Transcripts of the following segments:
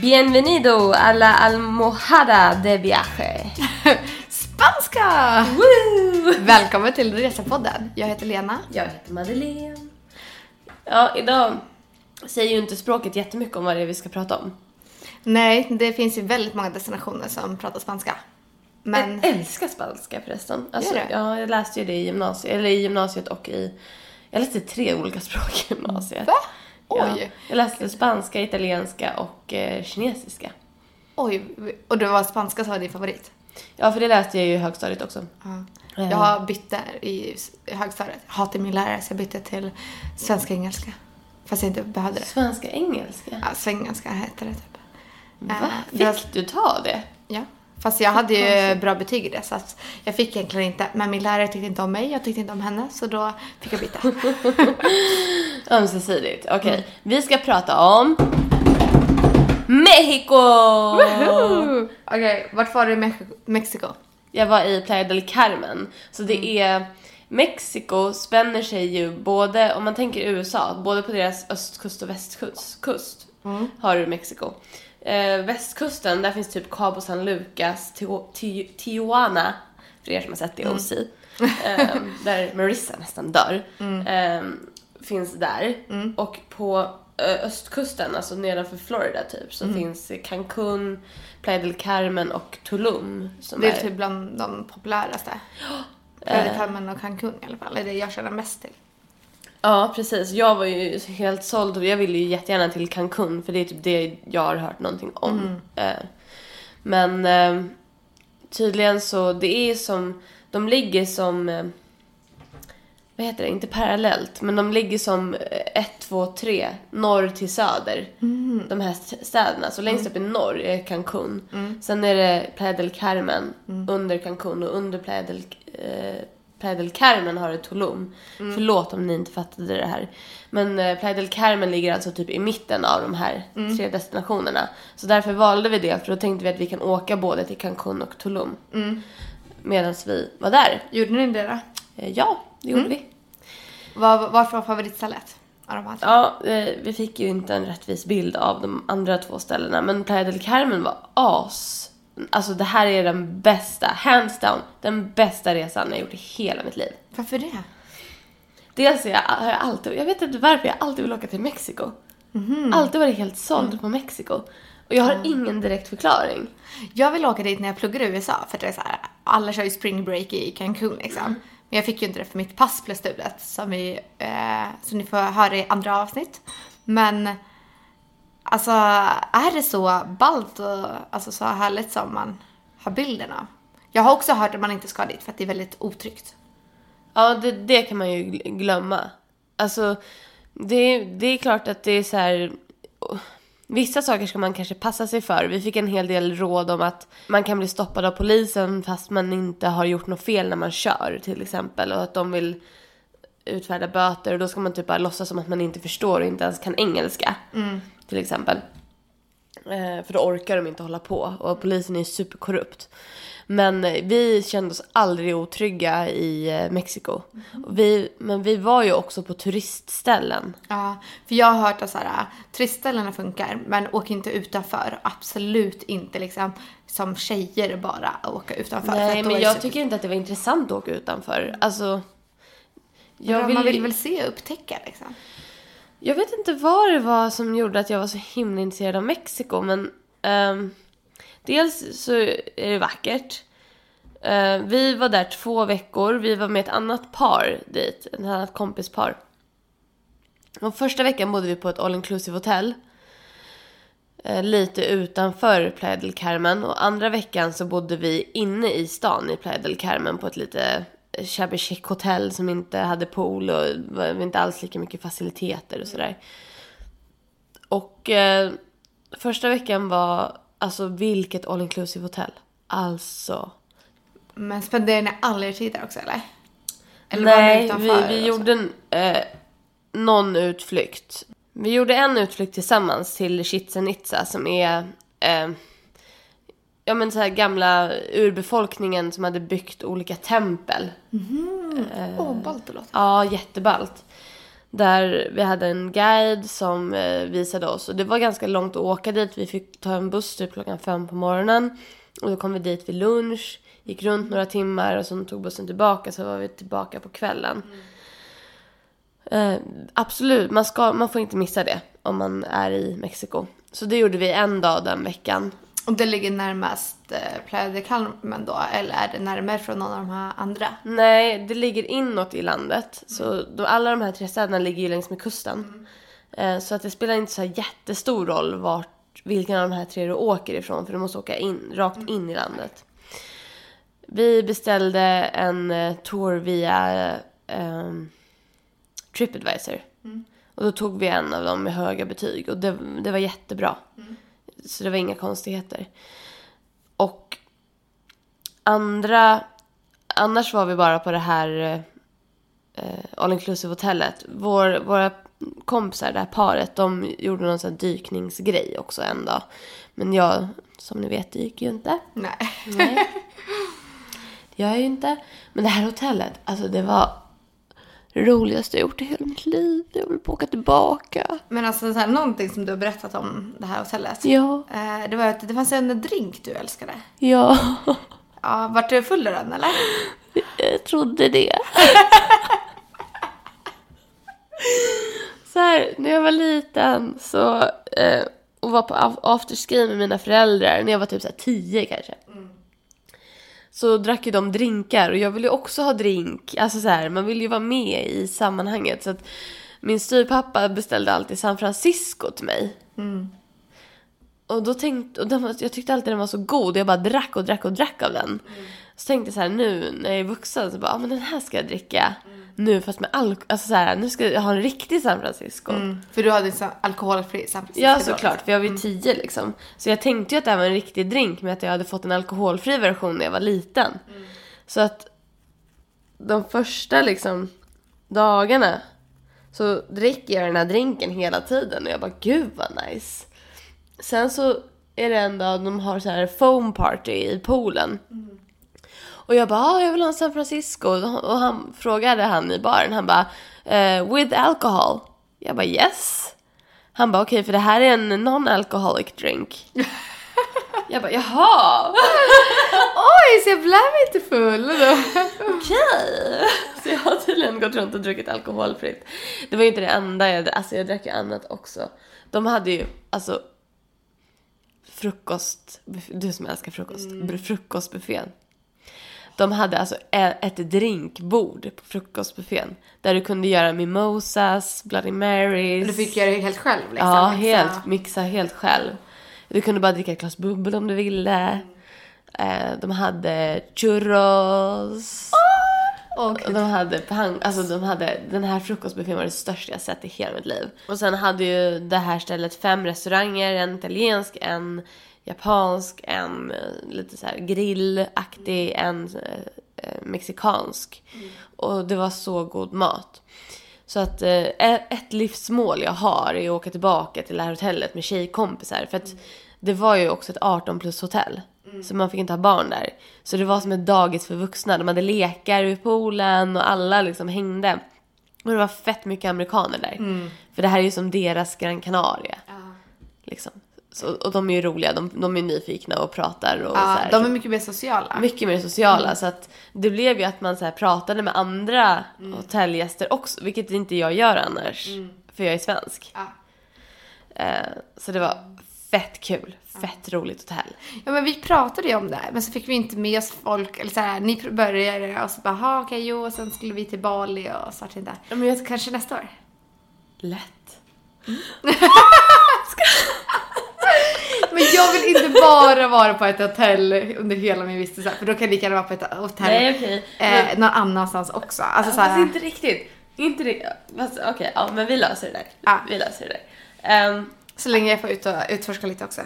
Bienvenido a la almohada de viaje. Spanska! Woo! Välkommen till Resepodden. Jag heter Lena. Jag heter Madeleine. Ja, idag säger ju inte språket jättemycket om vad det är vi ska prata om. Nej, det finns ju väldigt många destinationer som pratar spanska. Men Jag älskar spanska förresten. Alltså, Gör det? ja, jag läste ju det i gymnasiet, eller i gymnasiet och i... Jag läste tre olika språk i gymnasiet. Va? Ja. Oj. Jag läste spanska, italienska och eh, kinesiska. oj, och det var spanska som var din favorit? Ja, för det läste jag ju i högstadiet också. Ja. Eh. Jag har bytt där i högstadiet. Jag hatar min lärare så jag bytte till svenska-engelska. Fast jag inte behövde det. Svenska, engelska. Ja, svengelska heter det typ. Va? Eh, Fick du ta det? Ja. Fast jag hade ju bra betyg i det så att jag fick egentligen inte. Men min lärare tyckte inte om mig, jag tyckte inte om henne så då fick jag byta. Ömsesidigt. Okej, vi ska prata om Mexiko! Okej, vart var du i Mex- Mexiko? Jag var i Playa del Carmen. Så det Mm. är... Mexiko spänner sig ju både, om man tänker USA, både på deras östkust och västkust kust, Mm. har du Mexiko. Eh, västkusten, där finns typ Cabo San Lucas, Tijuana, för er som har sett Mm. det OC, eh, där Marissa nästan dör, Mm. eh, finns där. Och på eh, östkusten, alltså nedanför Florida typ, Mm. så finns Cancun, Playa del Carmen och Tulum. Som Det är är typ bland de populäraste. Playa Carmen och Cancun i alla fall. Är det jag känner mest till. Ja, precis. Jag var ju helt såld och jag ville ju jättegärna till Cancun för det är typ det jag har hört någonting om. Eh, Men eh, tydligen så, det är som, de ligger som, eh, vad heter det, inte parallellt, men de ligger som 1, 2, 3, norr till söder. De här st- städerna. Så längst upp i norr är Cancun. Sen är det Playa del Carmen under Cancun och under Playa del, eh, Playa del Carmen har det Tulum. Förlåt om ni inte fattade det här. Men eh, Playa del Carmen ligger alltså typ i mitten av de här tre destinationerna. Så därför valde vi det, för då tänkte vi att vi kan åka både till Cancun och Tulum. Medan vi var där. Gjorde ni det då? Eh, ja, det gjorde vi. Vad, varför var favoritstället? Ja, eh, vi fick ju inte en rättvis bild av de andra två ställena, men Playa del Carmen var as. Alltså det här är den bästa, hands down, den bästa resan jag gjort i hela mitt liv. Varför det? Dels är jag, har jag alltid, jag vet inte varför jag alltid vill åka till Mexiko. Alltid varit helt såld på Mexiko. Och jag har ingen direkt förklaring. Jag vill åka dit när jag pluggar i USA för att det är så här, alla kör ju spring break i Cancun liksom. Men jag fick ju inte det för mitt pass blev stulet som, vi, eh, som ni får höra i andra avsnitt. Men alltså är det så ballt och alltså, så härligt som man har bilden av? Jag har också hört att man inte ska dit för att det är väldigt otryggt. Ja, det, det kan man ju glömma. Alltså, det, det är klart att det är så här... Vissa saker ska man kanske passa sig för. Vi fick en hel del råd om att man kan bli stoppad av polisen fast man inte har gjort något fel när man kör till exempel. Och att de vill utfärda böter och då ska man typ bara låtsas som att man inte förstår och inte ens kan engelska. Till exempel. Eh, för då orkar de inte hålla på och polisen är superkorrupt. Men eh, vi kände oss aldrig otrygga i eh, Mexiko. Och Vi, men vi var ju också på turistställen. Ja, för jag har hört att så här, turistställena funkar, men åk inte utanför. Absolut inte liksom som tjejer bara åka utanför. för Nej, men jag tycker inte att det var intressant att åka utanför. Alltså, Ja, jag vill, Man vill väl se och upptäcka liksom. jag vet inte vad det var som gjorde att jag var så himla intresserad av Mexiko, men ehm, dels så är det vackert. Eh, vi var där två veckor. Vi var med ett annat par dit, ett annat kompispar. Och första veckan bodde vi på ett all inclusive hotell. Eh, lite utanför Playa del Carmen. Och andra veckan så bodde vi inne i stan i Playa del Carmen på ett lite shabby chic hotell som inte hade pool och inte alls lika mycket faciliteter och sådär. Och eh, första veckan var, alltså vilket all inclusive hotell. Alltså. Men spenderar ni all er tid där också eller? Eller Nej, vi, vi gjorde en, eh, någon utflykt. Vi gjorde en utflykt tillsammans till Chichen Itza som är eh, ja men så här gamla urbefolkningen som hade byggt olika tempel. Åh, ballt det låter. Ja, jätteballt. Där vi hade en guide som eh, visade oss. Och det var ganska långt att åka dit. Vi fick ta en buss typ klockan fem på morgonen. Och då kom vi dit vid lunch. Gick runt några timmar och sen tog bussen tillbaka. Så var vi tillbaka på kvällen. Eh, absolut, man, ska, man får inte missa det om man är i Mexiko. Så det gjorde vi en dag den veckan. Och det ligger närmast eh, Playa del Carmen då? Eller är det närmare från någon av de här andra? Nej, det ligger inåt i landet. Så då, alla de här tre städerna ligger ju längs med kusten. Eh, så att det spelar inte så här jättestor roll vart, vilken av de här tre du åker ifrån. För du måste åka in, rakt in i landet. Vi beställde en eh, tour via eh, Tripadvisor. Och då tog vi en av dem med höga betyg och det, det var jättebra. Så det var inga konstigheter. Och andra... Annars var vi bara på det här eh, all inclusive hotellet. Vår, våra kompisar, det här paret, de gjorde någon sån här dykningsgrej också en dag. Men jag, som ni vet, dyker ju inte. Nej. Nej. Det gör jag ju inte. Men det här hotellet, alltså det var roligaste jag gjort i hela mitt liv. Jag vill åka tillbaka. Men alltså så här, någonting som du har berättat om det här hotellet. Ja, Eh, det var att det fanns en drink du älskade. ja. Ja, vart du full av den eller? Jag trodde det. så här, när jag var liten så, eh, och var på af- afterski med mina föräldrar, när jag var typ så här tio kanske. Så drack ju de drinkar och jag ville ju också ha drink. Alltså så här, man vill ju vara med i sammanhanget. Så att min styvpappa beställde alltid San Francisco till mig. Och då tänkte, och den jag tyckte alltid den var så god. Jag bara drack och drack och drack av den. Så tänkte jag så här nu när jag är vuxen så bara, ah, men den här ska jag dricka. Nu fast med alkohol, alltså så här, nu ska jag ha en riktig San Francisco. För du hade en sån alkoholfri San Francisco Ja då, såklart, för jag var ju tio liksom. Så jag tänkte ju att det här var en riktig drink med att jag hade fått en alkoholfri version när jag var liten. Så att de första liksom dagarna så dricker jag den här drinken hela tiden och jag bara gud vad nice. Sen så är det en dag de har så här foam party i poolen. Och jag bara, ah, jag vill ha en San Francisco. Och han frågade han i baren, han bara, eh, with alcohol? Jag bara, yes. Han bara, okej, för det här är en non-alcoholic drink. jag bara, jaha, Oj, så jag blev inte full okej. Så jag har tydligen gått runt och druckit alkoholfritt. Det var ju inte det enda jag drack, alltså jag drack ju annat också. De hade ju, alltså, frukost, du som älskar frukost, mm. frukostbuffén. De hade alltså ett drinkbord på frukostbuffén. Där du kunde göra mimosas, bloody marys. Du fick göra det helt själv liksom. Ja, helt. Mixa helt själv. Du kunde bara dricka ett glas bubbel om du ville. Eh, de hade churros. Och Och de hade, pang, alltså de hade, den här frukostbuffén var det största jag sett i hela mitt liv. Och sen hade ju det här stället fem restauranger, en italiensk, en japansk, en eh, lite så här grillaktig, en eh, eh, mexikansk. Och det var så god mat. Så att eh, ett livsmål jag har är att åka tillbaka till det här hotellet med tjejkompisar. För att det var ju också ett 18 plus hotell. Så man fick inte ha barn där. Så det var som ett dagis för vuxna. De hade lekar vid poolen och alla liksom hängde. Och det var fett mycket amerikaner där. För det här är ju som deras Gran Canaria. Liksom. Så, och de är ju roliga, de, de är nyfikna och pratar och så ja, här. de är mycket mer sociala. Mycket mer sociala. Så att det blev ju att man så här pratade med andra hotellgäster också. Vilket inte jag gör annars. För jag är svensk. Ja. Eh, så det var fett kul. Fett roligt hotell. Ja men vi pratade ju om det, men så fick vi inte med oss folk, eller så här, ni började och så bara, "Ha, okej jo, och sen skulle vi till Bali och så vart det inte. Ja, men jag Så kanske nästa år. Lätt. Men jag vill inte bara vara på ett hotell under hela min vistelse, för då kan jag lika gärna vara på ett hotell Nej okej. eh, någon annanstans också. Alltså så Fast inte riktigt. Inte riktigt. Okej, ja men vi löser det där. Ja. Vi löser det där. Ehm, så länge jag får ut och utforska lite också.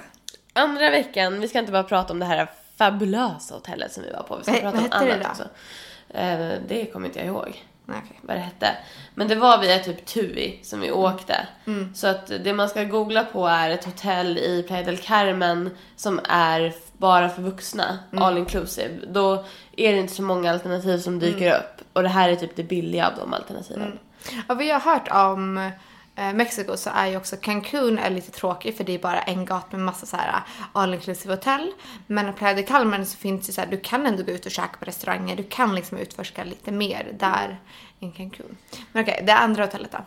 andra veckan, vi ska inte bara prata om det här fabulösa hotellet som vi var på. Vi ska Vad- prata om det annat då? också. Eh, det kommer inte jag ihåg. Okej. vad det hette. Men det var via typ TUI som vi åkte. Så att det man ska googla på är ett hotell i Playa del Carmen som är bara för vuxna, all inclusive. Då är det inte så många alternativ som dyker upp. Och det här är typ det billiga av de alternativen. Ja, vad jag har hört om Mexiko så är ju också Cancun är lite tråkig för det är bara en gata med massa så här all inclusive hotell. Men på Playa del Carmen så finns det så här, du kan ändå gå ut och käka på restauranger. Du kan liksom utforska lite mer där än Cancun. Men okej, det andra hotellet då?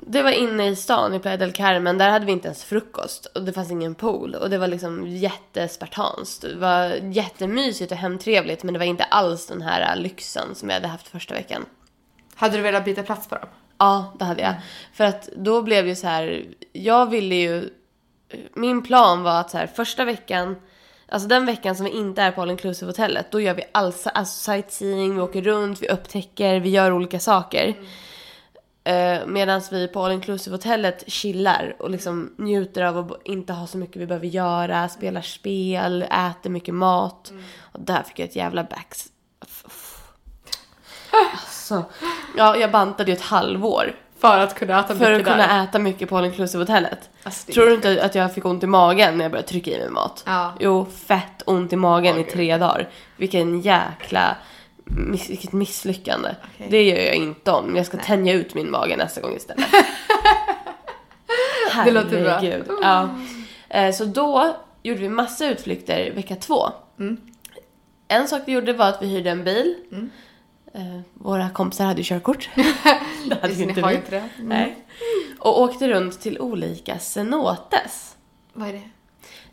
Det var inne i stan i Playa del Carmen. Där hade vi inte ens frukost. Och det fanns ingen pool. Och det var liksom jättespartanskt. Det var jättemysigt och hemtrevligt. Men det var inte alls den här lyxen som jag hade haft första veckan. Hade du velat byta plats på dem? Ja, det hade jag. För att då blev ju så här, jag ville ju, min plan var att så här första veckan, alltså den veckan som vi inte är på all inclusive hotellet, då gör vi all, alltså sightseeing, vi åker runt, vi upptäcker, vi gör olika saker. Mm. Medan vi på all inclusive hotellet chillar och liksom njuter av att inte ha så mycket vi behöver göra, spelar spel, äter mycket mat. Mm. Och där fick jag ett jävla backs Alltså, ja, jag bantade ju ett halvår. För att kunna äta för mycket att kunna där. äta mycket på all inclusive hotellet. Alltså, Tror du inte att jag fick ont i magen när jag började trycka i mig mat? Ja. Jo, fett ont i magen Åh, i tre dagar. Vilken jäkla... Miss, vilket misslyckande. Okej. Det gör jag inte om. Jag ska tänja ut min mage nästa gång istället. Det låter bra. Herregud. Ja. Eh, Så då gjorde vi massa utflykter vecka två. Mm. En sak vi gjorde var att vi hyrde en bil. Eh, Våra kompisar hade ju körkort. det hade ju inte vi. inte det. Mm. Nej. Och åkte runt till olika cenotes. Vad är det?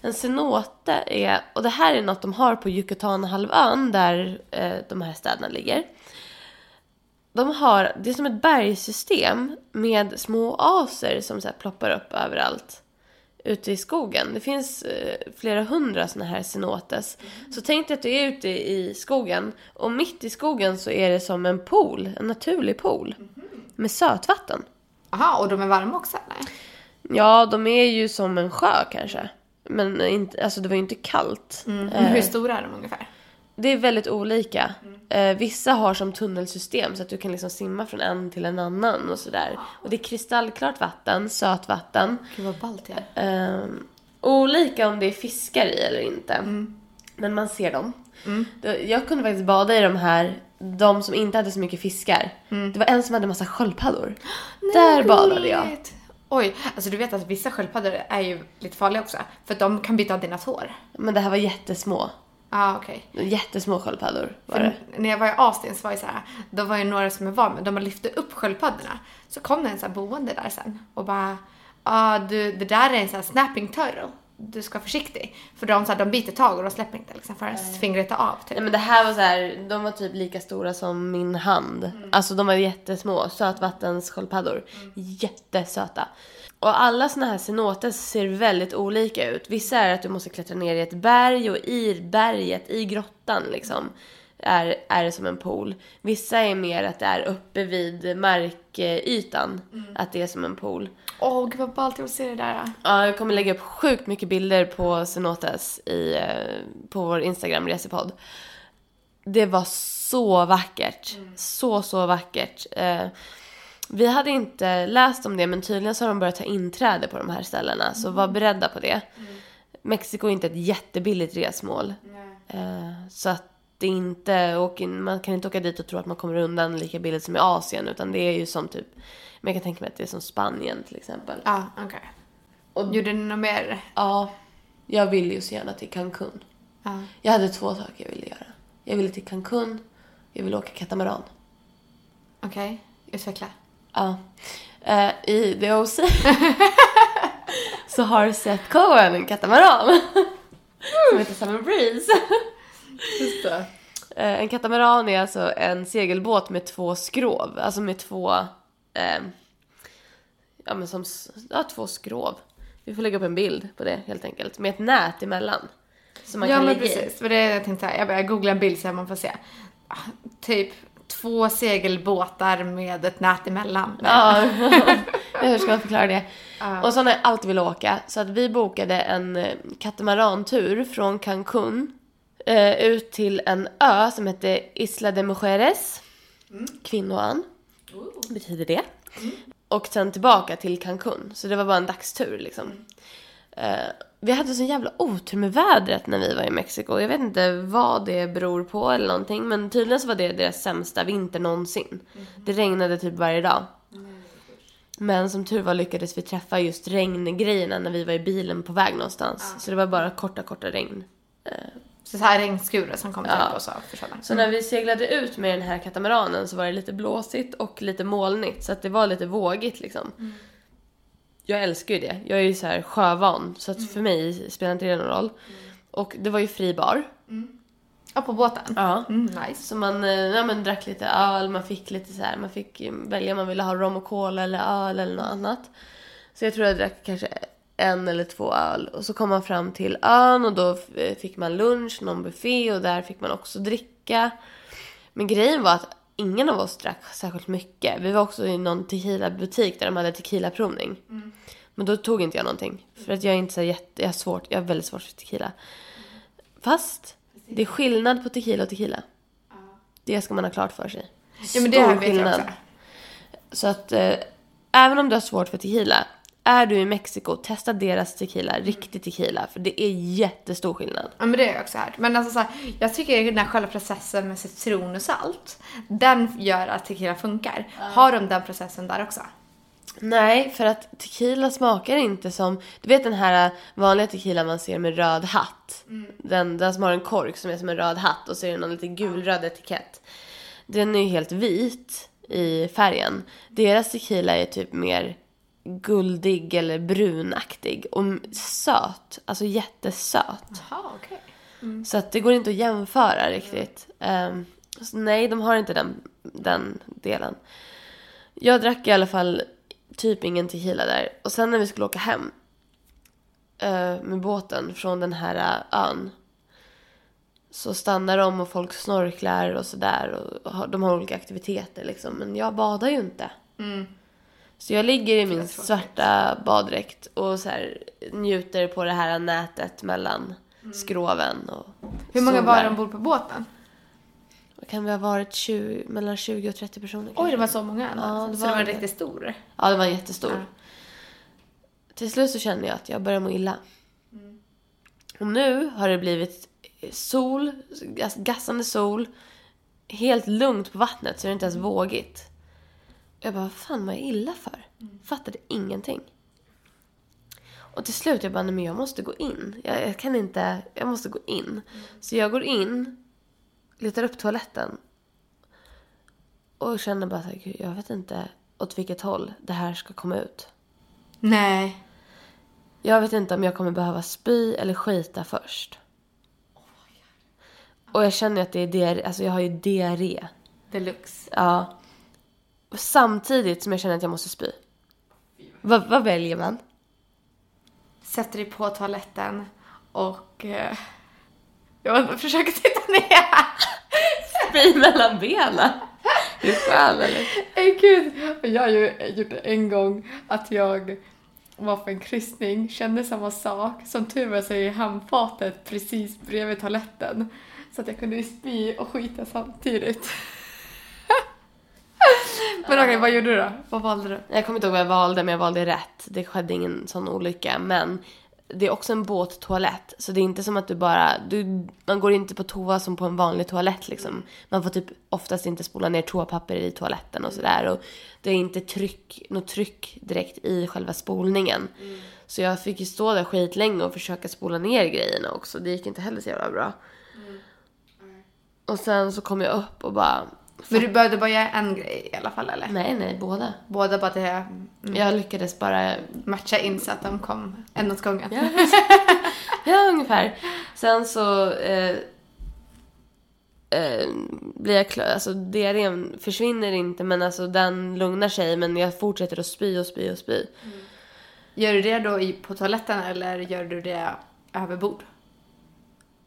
En cenote är, och det här är något de har på Yucatanhalvön där eh, de här städerna ligger. De har, det är som ett bergssystem med små oaser som så här ploppar upp överallt ute i skogen. Det finns eh, flera hundra såna här cenotes. Så tänk dig att du är ute i skogen och mitt i skogen så är det som en pool, en naturlig pool. Med sötvatten. Aha, och de är varma också eller? Ja, de är ju som en sjö kanske. Men inte, alltså det var ju inte kallt. Men Eh, hur stora är de ungefär? Det är väldigt olika. Eh, vissa har som tunnelsystem så att du kan liksom simma från en till en annan och sådär. Och det är kristallklart vatten, sötvatten. Gud vad ballt det är. Eh, olika om det är fiskar i eller inte. Men man ser dem. Då- Jag kunde faktiskt bada i de här, de som inte hade så mycket fiskar. Det var en som hade massa sköldpaddor. Där badade jag. Oj, alltså du vet att vissa sköldpaddor är ju lite farliga också. För att de kan bita av dina tår. Men det här var jättesmå. Ja, ah, okej. Jättesmå sköldpaddor var För det. när jag var i Austin så var det så här, då var ju några som jag var med, de lyfte upp sköldpaddorna. Så kom det en här boende där sen och bara, ah, du, det där är en sån här snapping turtle. Du ska vara försiktig. För de, så här, de biter tag och de släpper inte liksom förrän fingret är av. Typ. Nej men det här var så här, de var typ lika stora som min hand. Alltså de var jättesmå, sötvattenssköldpaddor. Jättesöta. Och alla såna här cenotes ser väldigt olika ut. Vissa är att du måste klättra ner i ett berg och i berget, i grottan liksom, är, är det som en pool. Vissa är mer att det är uppe vid markytan, att det är som en pool. Åh, gud vad ballt jag vill se det där. Ja, jag kommer lägga upp sjukt mycket bilder på cenotes i, eh, på vår Instagram resepodd. Det var så vackert. Så, så vackert. Eh, vi hade inte läst om det, men tydligen så har de börjat ta inträde på de här ställena. Så var beredda på det. Mexiko är inte ett jättebilligt resmål. Eh, så att det inte, åker, man kan inte åka dit och tro att man kommer undan lika billigt som i Asien. Utan det är ju som typ, men jag kan tänka mig att det är som Spanien till exempel. Ja, okej. Och Gjorde ni något mer? Ja, jag ville ju så gärna till Cancun. Ja. Jag hade två saker jag ville göra. Jag ville till Cancun, jag ville åka katamaran. Okej, utveckla. Ja. Eh, I The OC så har Seth Cohen en katamaran som heter Summer Breeze. Just det. Eh, en katamaran är alltså en segelbåt med två skrov, alltså med två, eh, ja men som, ja två skrov. Vi får lägga upp en bild på det helt enkelt, med ett nät emellan. Som man ja kan men ligga i. precis, för det är jag tänkte säga. Jag börjar googla en bild så här man får se. Ah, Typ två segelbåtar med ett nät emellan. Ja, hur ska man förklara det? Och så har jag alltid velat åka. Så att vi bokade en eh, katamarantur från Cancun eh, ut till en ö som heter Isla de Mujeres. Kvinnoön, betyder det. Och sen tillbaka till Cancun. Så det var bara en dagstur liksom. Eh, vi hade sån jävla otur med vädret när vi var i Mexiko. Jag vet inte vad det beror på eller någonting. Men tydligen så var det deras sämsta vinter någonsin. Det regnade typ varje dag. Men som tur var lyckades vi träffa just regngrejerna när vi var i bilen på väg någonstans. Så det var bara korta, korta regn. Så, här regnskurar som kom Ja. och så försvann. Så när vi seglade ut med den här katamaranen så var det lite blåsigt och lite molnigt så att det var lite vågigt liksom. Jag älskar ju det. Jag är ju så här sjövan så att för mig spelar inte det någon roll. Och det var ju fri bar. Ja, på båten? Ja. Mm, nice. Så man eh, ja, men drack lite öl, man fick lite så här, man fick välja om man ville ha rom och cola eller öl eller något annat. Så jag tror jag drack kanske en eller två öl och så kom man fram till ön och då eh, fick man lunch, någon buffé och där fick man också dricka. Men grejen var att ingen av oss drack särskilt mycket. Vi var också i någon tequila-butik där de hade tequila-provning. Men då tog inte jag någonting. För att jag är inte så jätte, jag har svårt, jag har väldigt svårt för tequila. Fast det är skillnad på tequila och tequila. Det ska man ha klart för sig. Ja, men det Stor här vet jag skillnad. också. Så att eh, även om du har svårt för tequila, är du i Mexiko, testa deras tequila, riktig tequila. För det är jättestor skillnad. Ja men det har jag också hört. Men alltså så här, jag tycker den här själva processen med citron och salt, den gör att tequila funkar. Har de den processen där också? Nej, för att tequila smakar inte som... Du vet den här vanliga tequila man ser med röd hatt? Den, den som har en kork som är som en röd hatt och så är det någon lite gulröd etikett. Den är ju helt vit i färgen. Deras tequila är typ mer guldig eller brunaktig och söt. Alltså jättesöt. Jaha, okej. Så att det går inte att jämföra riktigt. Så nej, de har inte den, den delen. Jag drack i alla fall typ ingen tequila där. Och sen när vi skulle åka hem eh, med båten från den här eh, ön så stannar de och folk snorklar och sådär. Och har- de har olika aktiviteter liksom. Men jag badar ju inte. Så jag ligger i min svarta baddräkt och så här njuter på det här nätet mellan skroven och Hur många solar. var det ombord på båten? Vad kan vi ha varit? 20, mellan 20 och 30 personer Oj, kanske? det var så många. Ja, det så var det var det. riktigt stor. Ja, det var jättestor. Ja. Till slut så kände jag att jag börjar må illa. Och nu har det blivit sol, gas- gassande sol, helt lugnt på vattnet så det är inte ens vågigt. Jag bara, vad fan mår jag illa för? Fattade ingenting. Och till slut jag bara, nej men jag måste gå in. Jag, jag kan inte, jag måste gå in. Så jag går in, letar upp toaletten. Och känner bara så här, "Gud, jag vet inte åt vilket håll det här ska komma ut. Nej. Jag vet inte om jag kommer behöva spy eller skita först. Och jag känner att det är diarré, alltså jag har ju diarré. Deluxe. Ja. Samtidigt som jag känner att jag måste spy. Vad, väljer man? Sätter dig på toaletten och... Eh, jag försöker titta ner. Spy mellan benen? Är du skön eller? Nej gud, jag har ju gjort det en gång att jag var på en kryssning, kände samma sak. Som tur var så är handfatet precis bredvid toaletten. Så att jag kunde spy och skita samtidigt. Men okej, vad gjorde du då? Vad valde du? Jag kommer inte ihåg vad jag valde, men jag valde rätt. Det skedde ingen sån olycka. Men det är också en båttoalett. Så det är inte som att du bara... Du, man går inte på toa som på en vanlig toalett liksom. Man får typ oftast inte spola ner toapapper i toaletten och sådär. Och det är inte tryck, något tryck direkt i själva spolningen. Så jag fick ju stå där skitlänge och försöka spola ner grejerna också. Det gick inte heller så jävla bra. Och sen så kom jag upp och bara... Men du behövde bara göra en grej i alla fall eller? Nej, nej, båda. Båda bara det Jag lyckades bara matcha in så att de kom en åt gången. Ja. ja, ungefär. Sen så eh, eh, blir jag klar. Alltså diarrén försvinner inte men alltså den lugnar sig men jag fortsätter att spy och spy och spy. Gör du det då i, på toaletten eller gör du det över bord?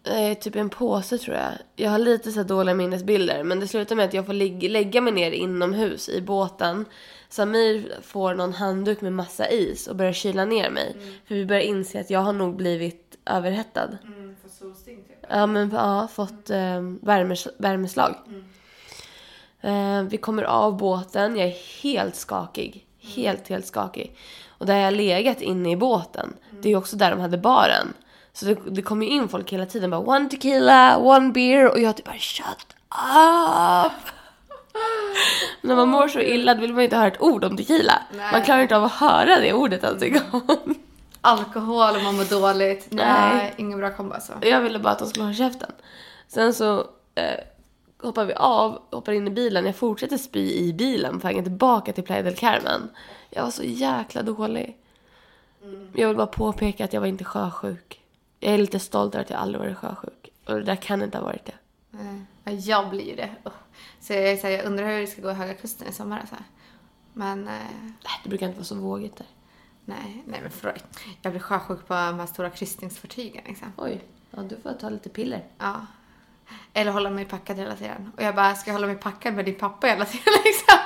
Eh, typ en påse tror jag. Jag har lite så dåliga minnesbilder men det slutar med att jag får lig- lägga mig ner inomhus i båten. Samir får någon handduk med massa is och börjar kyla ner mig. För vi börjar inse att jag har nog blivit överhettad. Mm, för solsting typ. Ja, men ja, fått eh, värmes, värmeslag. Eh, vi kommer av båten, jag är helt skakig. Helt, helt skakig. Och där jag legat inne i båten, det är också där de hade baren. Så det, det kom ju in folk hela tiden bara one tequila, one beer och jag typ bara shut up. När man mår så illa vill man ju inte höra ett ord om tequila. Nej. Man klarar inte av att höra det ordet ens en gång. Alkohol och man mår dåligt. Nej, Nej. ingen bra kombo alltså. Jag ville bara att de skulle hålla käften. Sen så eh, hoppar vi av, hoppar in i bilen. Jag fortsätter spy i bilen på vägen tillbaka till Playa del Carmen. Jag var så jäkla dålig. Jag vill bara påpeka att jag var inte sjösjuk. Jag är lite stolt över att jag aldrig varit sjösjuk. Och det där kan inte ha varit det. Nej. Ja, jag blir ju det. Så jag, så här, jag undrar hur det ska gå i Höga Kusten i sommar. Så här. Men eh, Nej, det brukar inte vara så vågigt där. nej, nej men förlåt. Jag blir sjösjuk på de här stora kryssningsfartygen liksom. Oj, ja, du får ta lite piller. Ja. Eller hålla mig packad hela tiden. Och jag bara, ska jag hålla mig packad med din pappa hela tiden liksom?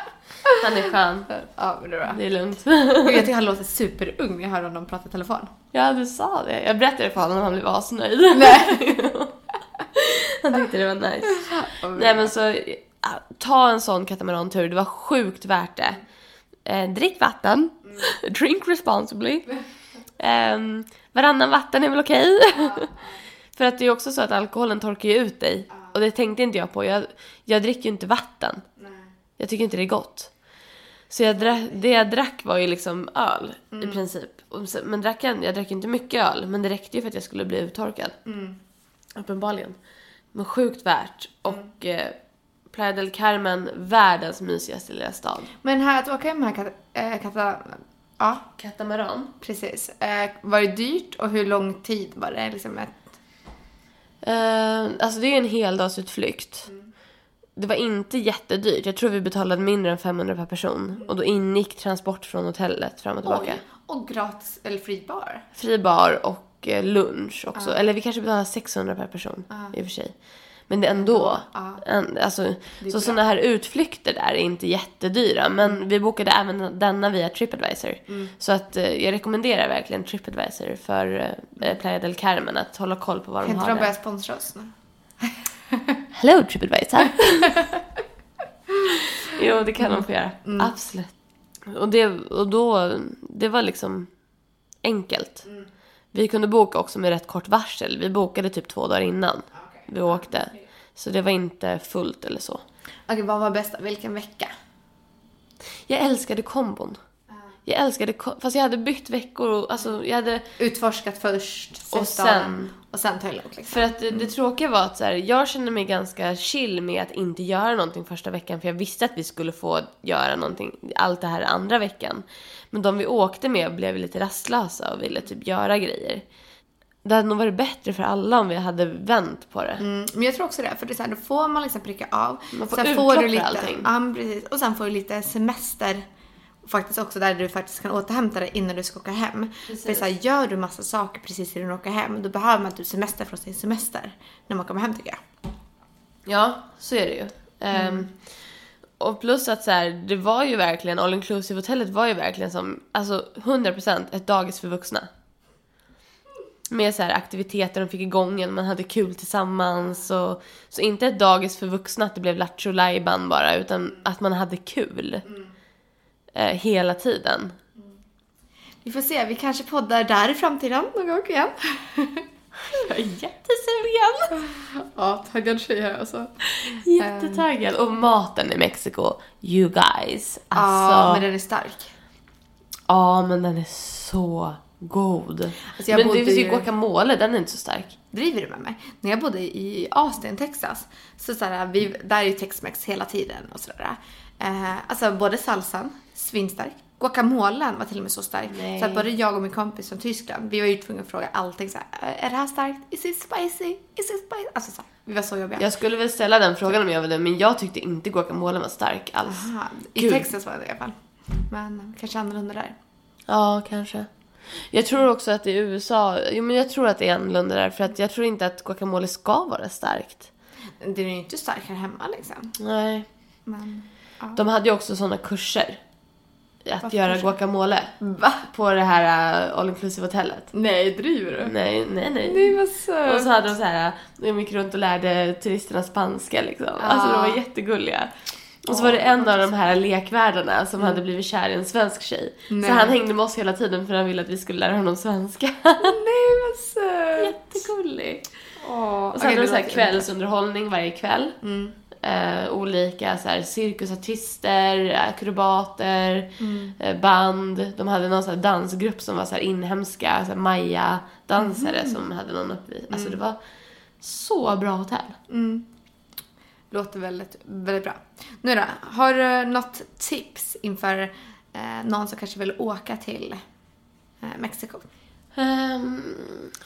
Han är skön. Ja, men det är bra. Det är lugnt. Jag tycker han låter superung när jag hör honom prata i telefon. Ja, du sa det. Jag berättade för honom och han blev asnöjd. Nej. han tyckte det var nice. Nej men så, ta en sån katamarantur. Det var sjukt värt det. Eh, drick vatten. Drink responsibly. Um, varannan vatten är väl okej? För att det är också så att alkoholen torkar ju ut dig. Och det tänkte inte jag på. Jag, jag dricker ju inte vatten. Jag tycker inte det är gott. Så jag drack, det jag drack var ju liksom öl i princip. Men drack jag, jag drack inte mycket öl, men det räckte ju för att jag skulle bli uttorkad. Uppenbarligen. Men sjukt värt. Och eh, Playa del Carmen, världens mysigaste lilla stad. Men här att åka hem här, kat, äh, kata, ja Katamaran. precis. Eh, var det dyrt och hur lång tid var det? Liksom ett, Eh, alltså det är ju en heldagsutflykt. Det var inte jättedyrt. Jag tror vi betalade mindre än 500 per person. Och då ingick transport från hotellet fram och tillbaka. Oj, och gratis eller fri bar. Fri bar och eh, lunch också. Eller vi kanske betalade 600 per person i och för sig. Men det är ändå. Ja. Alltså, är så sådana här utflykter där är inte jättedyra. Men vi bokade även denna via Tripadvisor. Så att eh, jag rekommenderar verkligen Tripadvisor för eh, Playa del Carmen att hålla koll på vad de Kan inte har de börja sponsra oss nu? Hello Tripadvisor! jo, det kan de få göra. Absolut. Och, det, och då, det var liksom enkelt. Vi kunde boka också med rätt kort varsel. Vi bokade typ två dagar innan vi åkte. Så det var inte fullt eller så. Okej, vad var bästa? Vilken vecka? Jag älskade kombon. Jag älskade, fast jag hade bytt veckor och alltså jag hade Utforskat först, Och sen- och sen ta liksom. För att det, det tråkiga var att så här, jag kände mig ganska chill med att inte göra någonting första veckan för jag visste att vi skulle få göra någonting allt det här andra veckan. Men de vi åkte med blev lite rastlösa och ville typ göra grejer. Det hade nog varit bättre för alla om vi hade vänt på det. Mm, men jag tror också det, för det är så här, då får man liksom pricka av. Man får sen får du lite, allting. Ja, precis. Och sen får du lite semester. Faktiskt också där du faktiskt kan återhämta dig innan du ska åka hem. För det är så här, gör du massa saker precis innan du åker hem, då behöver man typ semester från sin semester. När man kommer hem tycker jag. Ja, så är det ju. Ehm, och plus att så här, det var ju verkligen, all inclusive hotellet var ju verkligen som, alltså 100% ett dagis för vuxna. Med så här aktiviteter, de fick igång en, man hade kul tillsammans och så inte ett dagis för vuxna att det blev lattjo lajban bara utan att man hade kul. Eh, hela tiden. Vi får se, vi kanske poddar där i framtiden någon gång igen. Jag är jättesugen! Ja, taggad tjej här alltså. Jättetaggad. Och maten i Mexiko, you guys. Ja, Alltså, men den är stark. Ja, men den är så god. Alltså, jag men bodde det finns ju guacamole, den är inte så stark. Driver du med mig? När jag bodde i Austin, Texas, så, så här, vi, där är ju Tex-Mex hela tiden och sådär. Eh, alltså både salsan, svinstark. Guacamolen var till och med så stark. Nej. Så att både jag och min kompis från Tyskland, vi var ju tvungna att fråga allting så här, "Eh, är det här starkt? Is it spicy? Is it spicy? Alltså så här, vi var så jobbiga. Jag skulle väl ställa den frågan om jag det, men jag tyckte inte guacamolen var stark alls. Aha, I. Texas var det i alla fall. Men kanske annorlunda där. Ja, kanske. Jag tror också att i USA, jo men jag tror att det är annorlunda där, för att jag tror inte att guacamole ska vara starkt. Det är ju inte stark här hemma liksom. Nej. Men, ja. De hade ju också sådana kurser. Att Varför göra guacamole. Va? På det här uh, all inclusive hotellet. Nej, driver du? Nej, nej, nej. Det var så... Och så hade de så här, de gick runt och lärde turisterna spanska liksom. Alltså de var jättegulliga. Och så var det en av de här lekvärdarna som hade blivit kär i en svensk tjej. Nej. Så han hängde med oss hela tiden för han ville att vi skulle lära honom svenska. Nej, vad söt! Jättegullig. Och så okej, hade de så här kvällsunderhållning varje kväll. Eh, olika så här, cirkusartister, akrobater, eh, band. De hade någon så här dansgrupp som var så här inhemska, så här maya-dansare som hade någon uppvis. Alltså det var så bra hotell. Låter väldigt, väldigt bra. Nu då, har du något tips inför eh, någon som kanske vill åka till eh, Mexiko? Ehm,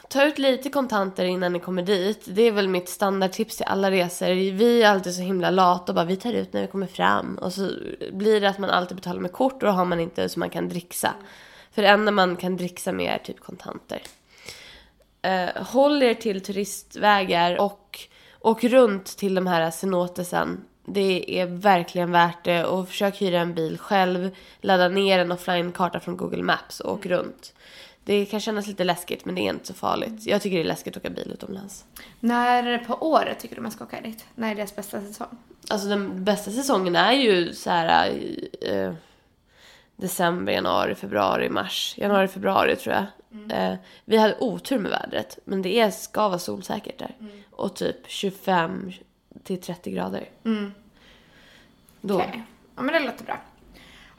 ta ut lite kontanter innan ni kommer dit. Det är väl mitt standardtips till alla resor. Vi är alltid så himla lata och bara vi tar ut när vi kommer fram. Och så blir det att man alltid betalar med kort och då har man inte så man kan dricksa. För det enda man kan dricksa med är typ kontanter. Uh, håll er till turistvägar och åk runt till de här cenotesen. Det är verkligen värt det och försök hyra en bil själv. Ladda ner en offline-karta från Google Maps och åk runt. Det kan kännas lite läskigt men det är inte så farligt. Jag tycker det är läskigt att åka bil utomlands. När på året tycker du man ska åka dit? När är deras bästa säsong? Alltså den bästa säsongen är ju så här eh, december, januari, februari, mars. Januari, februari tror jag. Eh, vi hade otur med vädret men det är, ska vara solsäkert där. Och typ 25 till 30 grader. Då. Okej. Ja men det låter bra.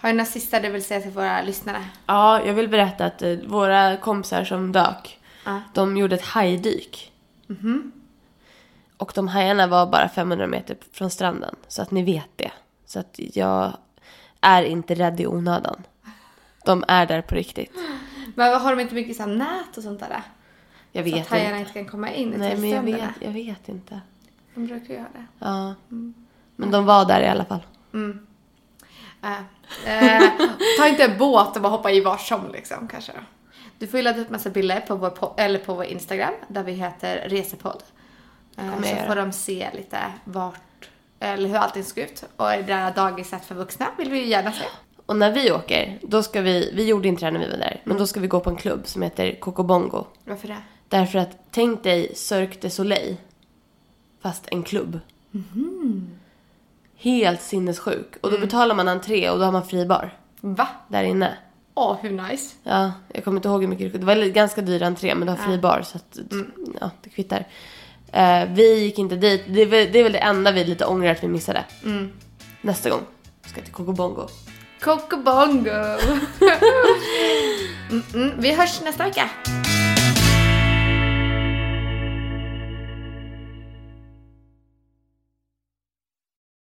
Har du några sista du vill säga till våra lyssnare? Ja, jag vill berätta att eh, våra kompisar som dök, Ja. de gjorde ett hajdyk. Och de hajarna var bara 500 meter från stranden, så att ni vet det. Så att jag är inte rädd i onödan. De är där på riktigt. Men har de inte mycket så nät och sånt där? Jag så vet att hajarna inte. inte kan komma in Nej, men jag vet, jag vet inte. De brukar göra det. Ja. Men de var där i alla fall. Äh, eh, ta inte en båt och bara hoppa i var som liksom kanske. Du får ju ladda upp massa bilder på vår, po- eller på vår Instagram där vi heter Resepodd. Eh, så får de se lite vart, eller hur allting såg ut. Och det där dagiset för vuxna vill vi ju gärna se. Och när vi åker, då ska vi, vi gjorde inte det när vi var där, men då ska vi gå på en klubb som heter Cocobongo. Varför det? Därför att, tänk dig Cirque du Soleil. Fast en klubb. Helt sinnessjuk. Och då betalar man entré och då har man fri bar. Va? Där inne. Åh, hur nice. Ja, jag kommer inte ihåg hur mycket det Det var ganska dyr entré men du har fri bar så att, ja, det kvittar. Eh, vi gick inte dit. Det är, väl, det är väl det enda vi lite ångrar att vi missade. Nästa gång ska till Cocobongo. Cocobongo! mm -mm. Vi hörs nästa vecka.